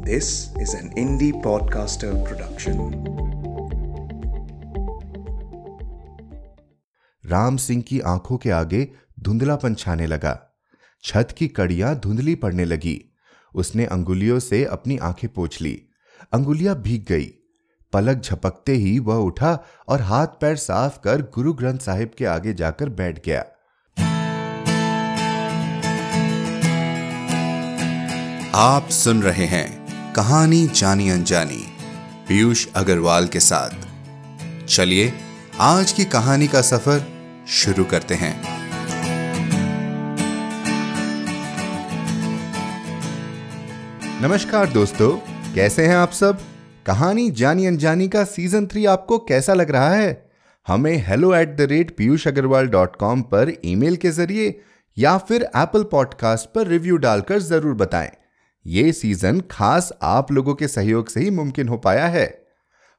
This is an indie podcaster production. Ram Singh की आँखों के आगे धुंधलापन छाने लगा। छत की कड़ियाँ धुंधली पड़ने लगी। उसने अंगुलियों से अपनी आँखें पोछ ली। अंगुलियाँ भीग गई। पलक झपकते ही वह उठा और हाथ पैर साफ़ कर गुरु ग्रंथ साहिब के आगे जाकर बैठ गया। आप सुन रहे हैं कहानी जानी अनजानी। पीयूष अग्रवाल के साथ। चलिए, आज की कहानी का सफ़र शुरू करते हैं। नमस्कार दोस्तों, कैसे हैं आप सब? कहानी जानी अनजानी का सीज़न थ्री आपको कैसा लग रहा है? हमें hello at the rate Piyush Agarwal dot com पर ईमेल के ज़रिए या फिर एप्पल पॉडकास्ट पर रिव्यू डालकर ज़रूर बताएँ। ये सीज़न खास आप लोगों के सहयोग से ही मुमकिन हो पाया है।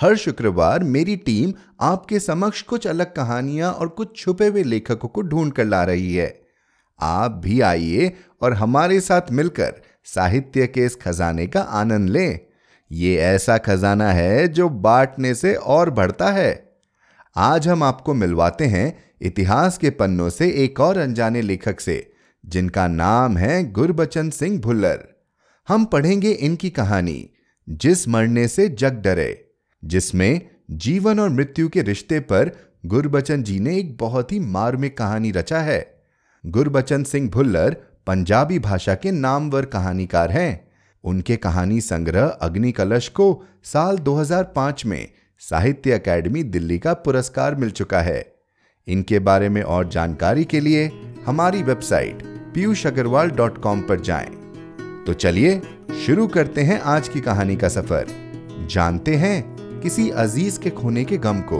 हर शुक्रवार मेरी टीम आपके समक्ष कुछ अलग कहानियाँ और कुछ छुपे हुए लेखकों को ढूंढ कर ला रही है। आप भी आइए और हमारे साथ मिलकर साहित्य के इस खजाने का आनंद लें। ये ऐसा खजाना है जो बांटने से और बढ़ता है। आज हम आपको मिलवाते हैं इतिहास के पन्नों से एक और अनजाने लेखक से, जिनका नाम है गुरबचन सिंह भुल्लर। हम पढ़ेंगे इनकी कहानी, जिस मरने से जग डरे, जिसमें जीवन और मृत्यु के रिश्ते पर गुरबचन जी ने एक बहुत ही मार्मिक कहानी रचा है। गुरबचन सिंह भुल्लर पंजाबी भाषा के नामवर कहानीकार हैं। उनके कहानी संग्रह अग्नि कलश को साल 2005 में साहित्य अकेडमी दिल्ली का पुरस्कार मिल चुका है। इनके बारे में और जानकारी के लिए हमारी website Piyush Agarwal dot com पर जाएँ। तो चलिए शुरू करते हैं आज की कहानी का सफ़र। जानते हैं किसी अज़ीज़ के खोने के गम को।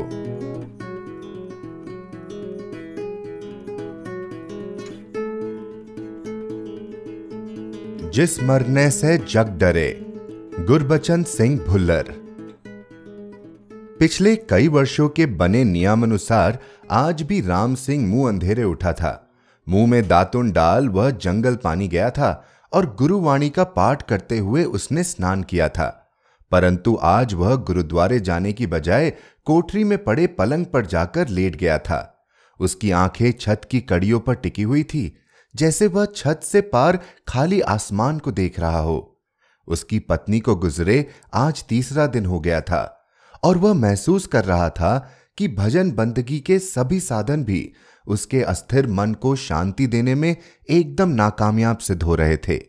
जिस मरने से जग डरे, गुरबचन सिंह भुल्लर। पिछले कई वर्षों के बने नियम अनुसार आज भी राम सिंह मुँह अंधेरे उठा था। मुँह में दातुन डाल वह जंगल पानी गया था और गुरुवाणी का पाठ करते हुए उसने स्नान किया था। परंतु आज वह गुरुद्वारे जाने की बजाय कोठरी में पड़े पलंग पर जाकर लेट गया था। उसकी आँखें छत की कड़ियों पर टिकी हुई थी, जैसे वह छत से पार खाली आसमान को देख रहा हो। उसकी पत्नी को गुजरे आज तीसरा दिन हो गया था, और वह महसूस कर रहा था कि भजन बंदगी के सभी साधन भी उसके अस्थिर मन को शांति देने में एकदम नाकामयाब सिद्ध हो रहे थे।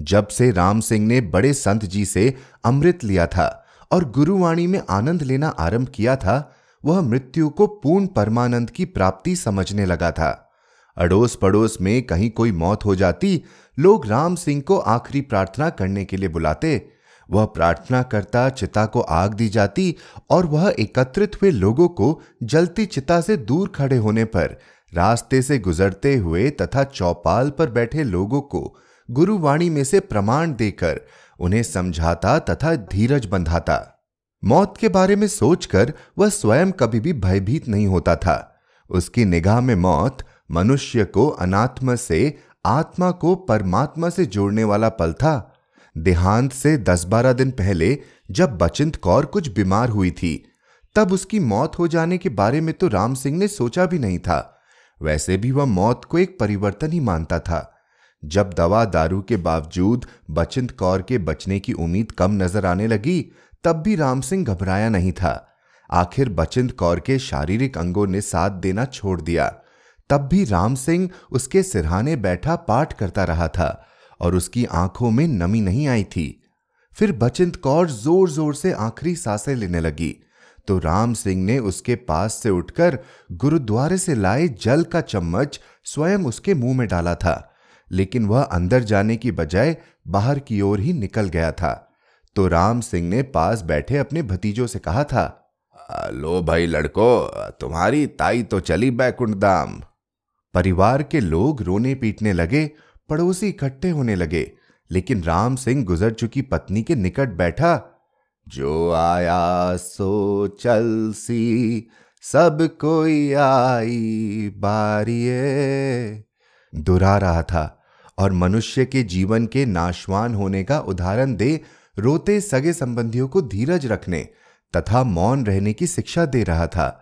जब से राम सिंह ने बड़े संत जी से अमृत लिया था और गुरुवाणी में आनंद लेना आरंभ किया था, वह मृत्यु को पूर्ण परमानंद की प्राप्ति समझने लगा था। अड़ोस पड़ोस में कहीं कोई मौत हो जाती, लोग राम सिंह को आखिरी प्रार्थना करने के लिए बुलाते वह प्रार्थना करता चिता को आग दी जाती और वह एकत्रित हुए लोगों को जलती चिता से दूर खड़े होने पर, रास्ते से गुजरते हुए तथा चौपाल पर बैठे लोगों को गुरुवाणी में से प्रमाण देकर उन्हें समझाता तथा धीरज बंधाता। मौत के बारे में सोचकर वह स्वयं कभी भी भयभीत नहीं होता था। उसकी निगाह में मौत मनुष्य को अनात्मा से आत्मा को परमात्मा से जोड़ने वाला पल था। देहांत से दस बारह दिन पहले जब बचिंत कौर कुछ बीमार हुई थी, तब उसकी मौत हो जाने के बारे में तो राम सिंह ने सोचा भी नहीं था। वैसे भी वह मौत को एक परिवर्तन ही मानता था। जब दवा दारू के बावजूद बचिंत कौर के बचने की उम्मीद कम नज़र आने लगी, तब भी राम सिंह घबराया नहीं था। आखिर बचिंत कौर के शारीरिक अंगों ने साथ देना छोड़ दिया। तब भी राम सिंह उसके सिरहाने बैठा पाठ करता रहा था। और उसकी आँखों में नमी नहीं आई थी। फिर बचिंत कौर ज़ोर ज़ोर से आखिरी साँसें लेने लगी। तो राम सिंह ने उसके पास से उठकर गुरुद्वारे से लाए जल का चम्मच स्वयं उसके मुँह में डाला था। लेकिन वह अंदर जाने की बजाय बाहर की ओर ही निकल गया था। तो राम सिंह ने पास बैठे अपने भतीजों से कहा था, लो भाई लड़को, तुम्हारी ताई तो चली बैकुंठ दाम परिवार के लोग रोने पीटने लगे पड़ोसी इकट्ठे होने लगे, लेकिन राम सिंह गुजर चुकी पत्नी के निकट बैठा। जो आया सो चल सी, सब कोई आई बारिये। दुरा रहा था और मनुष्य के जीवन के नाशवान होने का उदाहरण दे रोते सगे संबंधियों को धीरज रखने तथा मौन रहने की शिक्षा दे रहा था।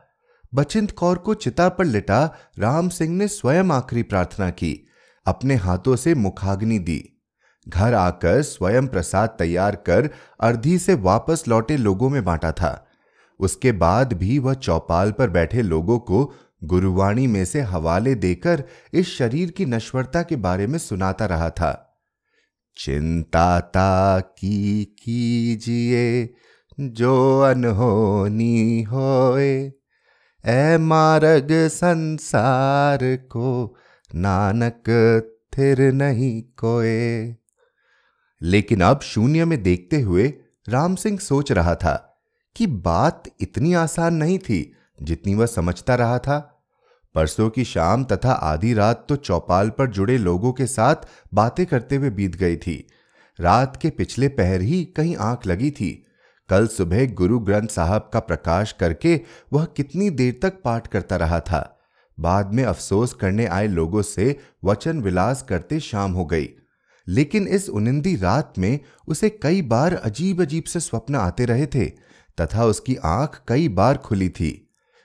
बचिंत कौर को चिता पर लिटा राम सिंह ने स्वयं आखिरी प्रार्थना की। अपने हाथों से मुखाग्नि दी। घर आकर स्वयं प्रसाद तैयार कर अर्धी से वापस लौटे लोगों में बांटा था। उसके बाद भी वह चौपाल पर बैठे लोगों को गुरुवाणी में से हवाले देकर इस शरीर की नश्वरता के बारे में सुनाता रहा था। चिंताता की कीजिए, जो अनहोनी होए ए मार्ग संसार को नानक, थिर नहीं कोए। लेकिन अब शून्य में देखते हुए राम सिंह सोच रहा था कि बात इतनी आसान नहीं थी जितनी वह समझता रहा था। परसों की शाम तथा आधी रात तो चौपाल पर जुड़े लोगों के साथ बातें करते हुए बीत गई थी। रात के पिछले पहर ही कहीं आँख लगी थी। कल सुबह गुरु ग्रंथ साहब का प्रकाश करके वह कितनी देर तक पाठ करता रहा था। बाद में अफसोस करने आए लोगों से वचन विलास करते शाम हो गई। लेकिन इस उनिंदी रात में उसे कई बार अजीब अजीब से स्वप्न आते रहे थे, तथा उसकी आँख कई बार खुली थी।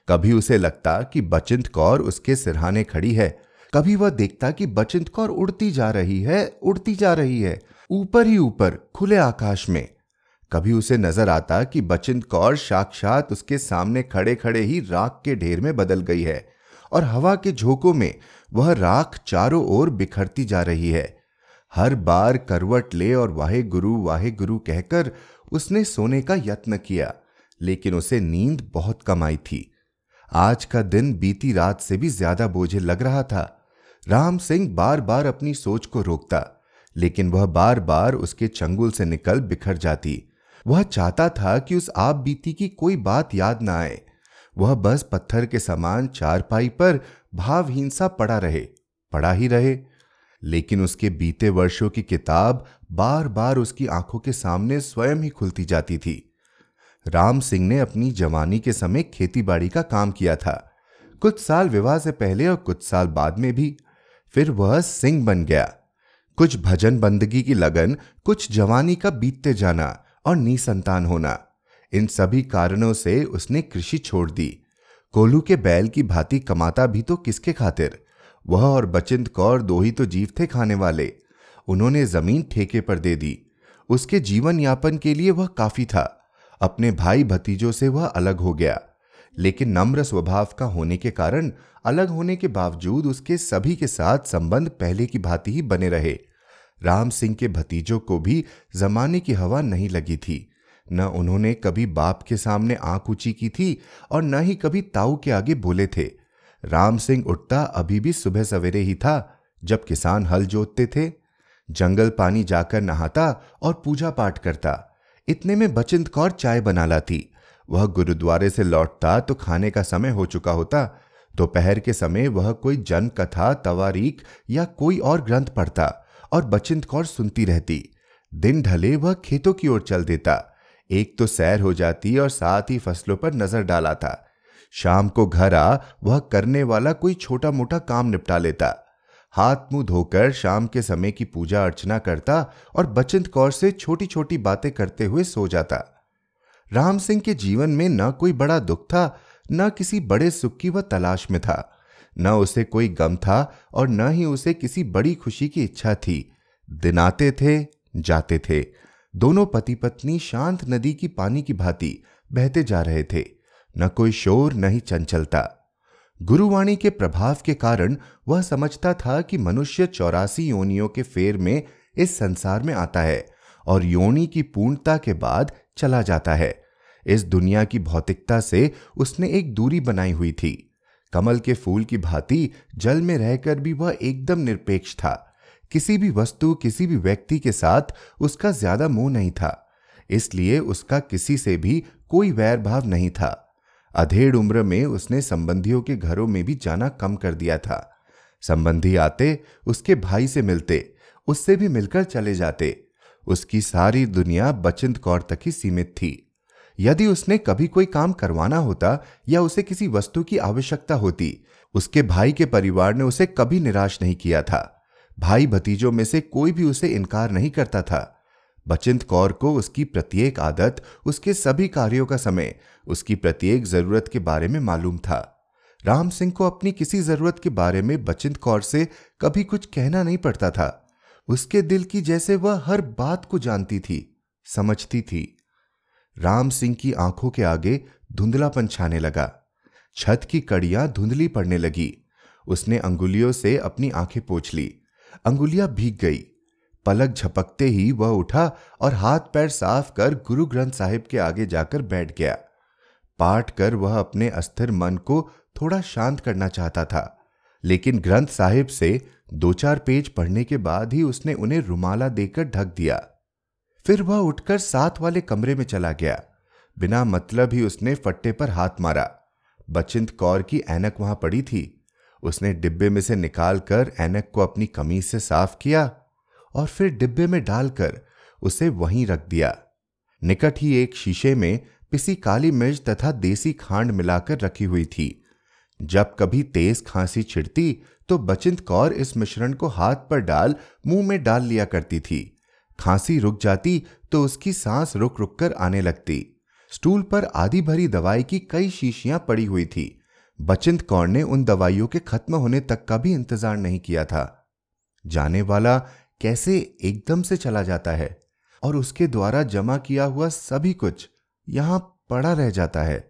कभी उसे लगता कि बचिंत कौर उसके सिरहाने खड़ी है, कभी वह देखता कि बचिंत कौर उड़ती जा रही है, उड़ती जा रही है, ऊपर ही ऊपर, खुले आकाश में। कभी उसे नज़र आता कि बचिंत कौर साक्षात उसके सामने खड़े खड़े ही राख के ढेर में बदल गई है। और हवा के झोंकों में वह राख चारों ओर बिखरती जा रही है। हर बार करवट ले और वाहे गुरु वाहे गुरु कहकर उसने सोने का यत्न किया, लेकिन उसे नींद बहुत कम आई थी। आज का दिन बीती रात से भी ज़्यादा बोझे लग रहा था। राम सिंह बार बार अपनी सोच को रोकता, लेकिन वह बार बार उसके चंगुल से निकल बिखर जाती। वह चाहता था कि उस आप बीती की कोई बात याद ना आए वह बस पत्थर के समान चारपाई पर भावहीन सा पड़ा रहे, पड़ा ही रहे। लेकिन उसके बीते वर्षों की किताब बार बार उसकी आँखों के सामने स्वयं ही खुलती जाती थी। राम सिंह ने अपनी जवानी के समय खेतीबाड़ी का काम किया था, कुछ साल विवाह से पहले और कुछ साल बाद में भी। फिर वह सिंह बन गया। कुछ भजन बंदगी की लगन, कुछ जवानी का बीतते जाना और निसंतान होना। इन सभी कारणों से उसने कृषि छोड़ दी। कोलू के बैल की भांति कमाता भी तो किसके खातिर? वह और बचिंत कौर दो ही तो जीव थे खाने वाले। उन्होंने ज़मीन ठेके पर दे दी। उसके जीवन यापन के लिए वह काफ़ी था। अपने भाई भतीजों से वह अलग हो गया। लेकिन नम्र स्वभाव का होने के कारण, अलग होने के बावजूद उसके सभी के साथ संबंध पहले की भांति ही बने रहे। राम सिंह के भतीजों को भी जमाने की हवा नहीं लगी थी। न उन्होंने कभी बाप के सामने आँख ऊँची की थी और न ही कभी ताऊ के आगे बोले थे। राम सिंह उठता अभी भी सुबह सवेरे ही था, जब किसान हल जोतते थे। जंगल पानी जाकर नहाता और पूजा पाठ करता। इतने में बचिंत कौर चाय बना लाती। वह गुरुद्वारे से लौटता तो खाने का समय हो चुका होता। दोपहर तो के समय वह कोई जन कथा तवारीख या कोई और ग्रंथ पढ़ता और बचिंत कौर सुनती रहती। दिन ढले वह खेतों की ओर चल देता। एक तो सैर हो जाती और साथ ही फ़सलों पर नज़र डाला था। शाम को घर आ, वह करने वाला कोई छोटा मोटा काम निपटा लेता। हाथ मुँह धोकर शाम के समय की पूजा अर्चना करता और बचिंत कौर से छोटी छोटी बातें करते हुए सो जाता। राम सिंह के जीवन में न कोई बड़ा दुख था, न किसी बड़े सुख की वह तलाश में था। न उसे कोई गम था और न ही उसे किसी बड़ी खुशी की इच्छा थी। दिन आते थे, जाते थे दोनों पति पत्नी शांत नदी की पानी की भांति बहते जा रहे थे। न कोई शोर, न ही चंचलता। गुरुवाणी के प्रभाव के कारण वह समझता था कि मनुष्य चौरासी योनियों के फेर में इस संसार में आता है और योनि की पूर्णता के बाद चला जाता है। इस दुनिया की भौतिकता से उसने एक दूरी बनाई हुई थी। कमल के फूल की भांति जल में रहकर भी वह एकदम निरपेक्ष था। किसी भी वस्तु, किसी भी व्यक्ति के साथ उसका ज़्यादा मोह नहीं था। इसलिए उसका किसी से भी कोई वैर भाव नहीं था। अधेड़ उम्र में उसने संबंधियों के घरों में भी जाना कम कर दिया था। संबंधी आते, उसके भाई से मिलते, उससे भी मिलकर चले जाते। उसकी सारी दुनिया बचिंत कौर तक ही सीमित थी। यदि उसने कभी कोई काम करवाना होता या उसे किसी वस्तु की आवश्यकता होती, उसके भाई के परिवार ने उसे कभी निराश नहीं किया था। भाई भतीजों में से कोई भी उसे इनकार नहीं करता था। बचिंत कौर को उसकी प्रत्येक आदत, उसके सभी कार्यों का समय, उसकी प्रत्येक ज़रूरत के बारे में मालूम था। राम सिंह को अपनी किसी ज़रूरत के बारे में बचिंत कौर से कभी कुछ कहना नहीं पड़ता था। उसके दिल की जैसे वह हर बात को जानती थी, समझती थी। राम सिंह की आँखों के आगे धुंधलापन छाने लगा। छत की कड़ियाँ धुंधली पड़ने लगी। उसने अंगुलियों से अपनी आँखें पोछ ली। अंगुलियाँ भीग गई। पलक झपकते ही वह उठा और हाथ पैर साफ़ कर गुरु ग्रंथ साहिब के आगे जाकर बैठ गया। पाठ कर वह अपने अस्थिर मन को थोड़ा शांत करना चाहता था, लेकिन ग्रंथ साहिब से दो चार पेज पढ़ने के बाद ही उसने उन्हें रुमाला देकर ढक दिया। फिर वह उठकर साथ वाले कमरे में चला गया। बिना मतलब ही उसने फट्टे पर हाथ मारा। बचिंत कौर की ऐनक वहाँ पड़ी थी। उसने डिब्बे में से निकालकर ऐनक को अपनी कमीज से साफ़ किया और फिर डिब्बे में डालकर उसे वहीं रख दिया। निकट ही एक शीशे में पिसी काली मिर्च तथा देसी खांड मिलाकर रखी हुई थी। जब कभी तेज खांसी छिड़ती तो बचिंत कौर इस मिश्रण को हाथ पर डाल मुँह में डाल लिया करती थी। खांसी रुक जाती तो उसकी सांस रुक रुक कर आने लगती। स्टूल पर आधी भरी दवाई की कई शीशियाँ पड़ी हुई थी। बचिंत कौर ने उन दवाइयों के खत्म होने तक का भी इंतज़ार नहीं किया था। जाने वाला कैसे एकदम से चला जाता है और उसके द्वारा जमा किया हुआ सभी कुछ यहाँ पड़ा रह जाता है।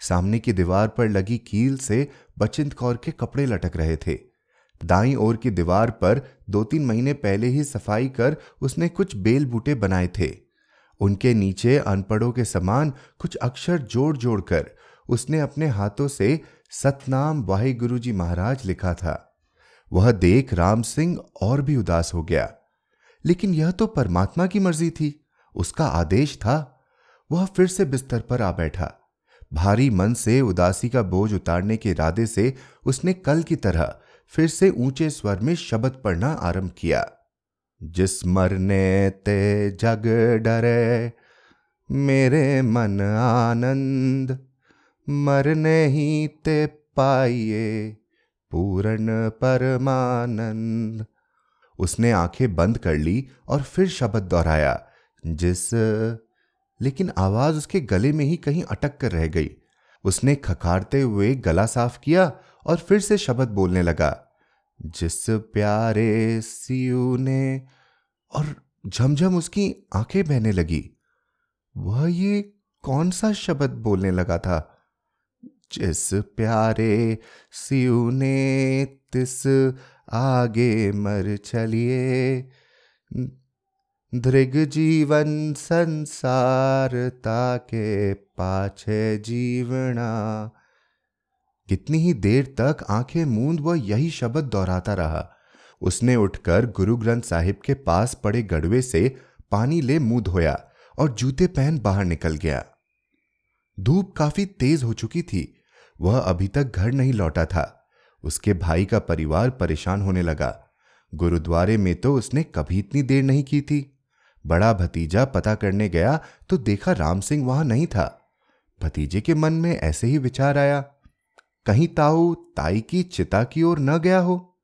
सामने की दीवार पर लगी कील से बचिंत कौर के कपड़े लटक रहे थे। दाई ओर की दीवार पर दो तीन महीने पहले ही सफ़ाई कर उसने कुछ बेल बूटे बनाए थे। उनके नीचे अनपढ़ों के समान कुछ अक्षर जोड़ जोड़कर उसने अपने हाथों से सतनाम वाहे गुरु जी महाराज लिखा था। वह देख राम सिंह और भी उदास हो गया। लेकिन यह तो परमात्मा की मर्ज़ी थी। उसका आदेश था। वह फिर से बिस्तर पर आ बैठा। भारी मन से उदासी का बोझ उतारने के इरादे से उसने कल की तरह फिर से ऊँचे स्वर में शब्द पढ़ना आरंभ किया। जिस मरने ते जग डरे, मेरे मन आनंद। मरने ही ते पाइए पूर्ण परमानंद। उसने आँखें बंद कर ली और फिर शब्द दोहराया, जिस, लेकिन आवाज़ उसके गले में ही कहीं अटक कर रह गई। उसने खखारते हुए गला साफ़ किया और फिर से शब्द बोलने लगा, जिस प्यारे सियू ने, और झमझम उसकी आँखें बहने लगी। वह ये कौन सा शब्द बोलने लगा था? जिस प्यारे सियू ने तिस आगे मर चलिए। दृग जीवन संसार ताके पाछे जीवना। कितनी ही देर तक आँखें मूंद वह यही शब्द दोहराता रहा। उसने उठकर गुरु ग्रंथ साहिब के पास पड़े गड़वे से पानी ले मुँह धोया और जूते पहन बाहर निकल गया। धूप काफ़ी तेज हो चुकी थी वह अभी तक घर नहीं लौटा था। उसके भाई का परिवार परेशान होने लगा। गुरुद्वारे में तो उसने कभी इतनी देर नहीं की थी। बड़ा भतीजा पता करने गया तो देखा राम सिंह वहाँ नहीं था। भतीजे के मन में ऐसे ही विचार आया। कहीं ताऊ, ताई की चिता की ओर न गया हो।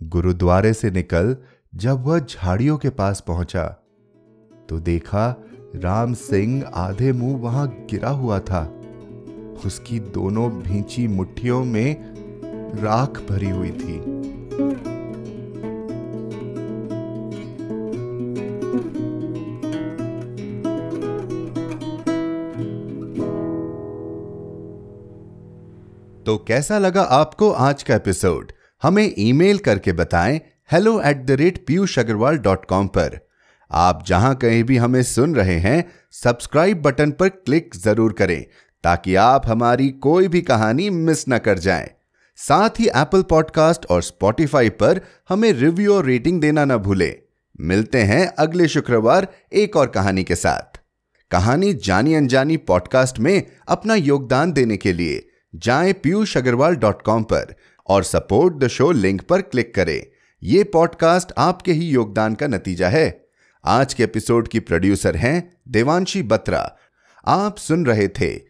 गुरुद्वारे से निकल जब वह झाड़ियों के पास पहुँचा तो देखा राम सिंह आधे मुँह वहाँ गिरा हुआ था। उसकी दोनों भींची मुट्ठियों में राख भरी हुई थी। तो कैसा लगा आपको आज का एपिसोड? हमें ईमेल करके बताएँ hello at the rate Piyush Agarwal dot com पर। आप जहाँ कहीं भी हमें सुन रहे हैं सब्सक्राइब बटन पर क्लिक ज़रूर करें। ताकि आप हमारी कोई भी कहानी मिस न कर जाएँ। साथ ही एप्पल पॉडकास्ट और स्पॉटिफाई पर हमें रिव्यू और रेटिंग देना ना भूलें। मिलते हैं अगले शुक्रवार एक और कहानी के साथ। कहानी जानी अनजानी पॉडकास्ट में अपना योगदान देने के लिए जाएँ पीयूष अग्रवाल डॉट कॉम पर और सपोर्ट द शो लिंक पर क्लिक करें। यह पॉडकास्ट आपके ही योगदान का नतीजा है। आज के एपिसोड की प्रोड्यूसर हैं देवांशी बत्रा। आप सुन रहे थे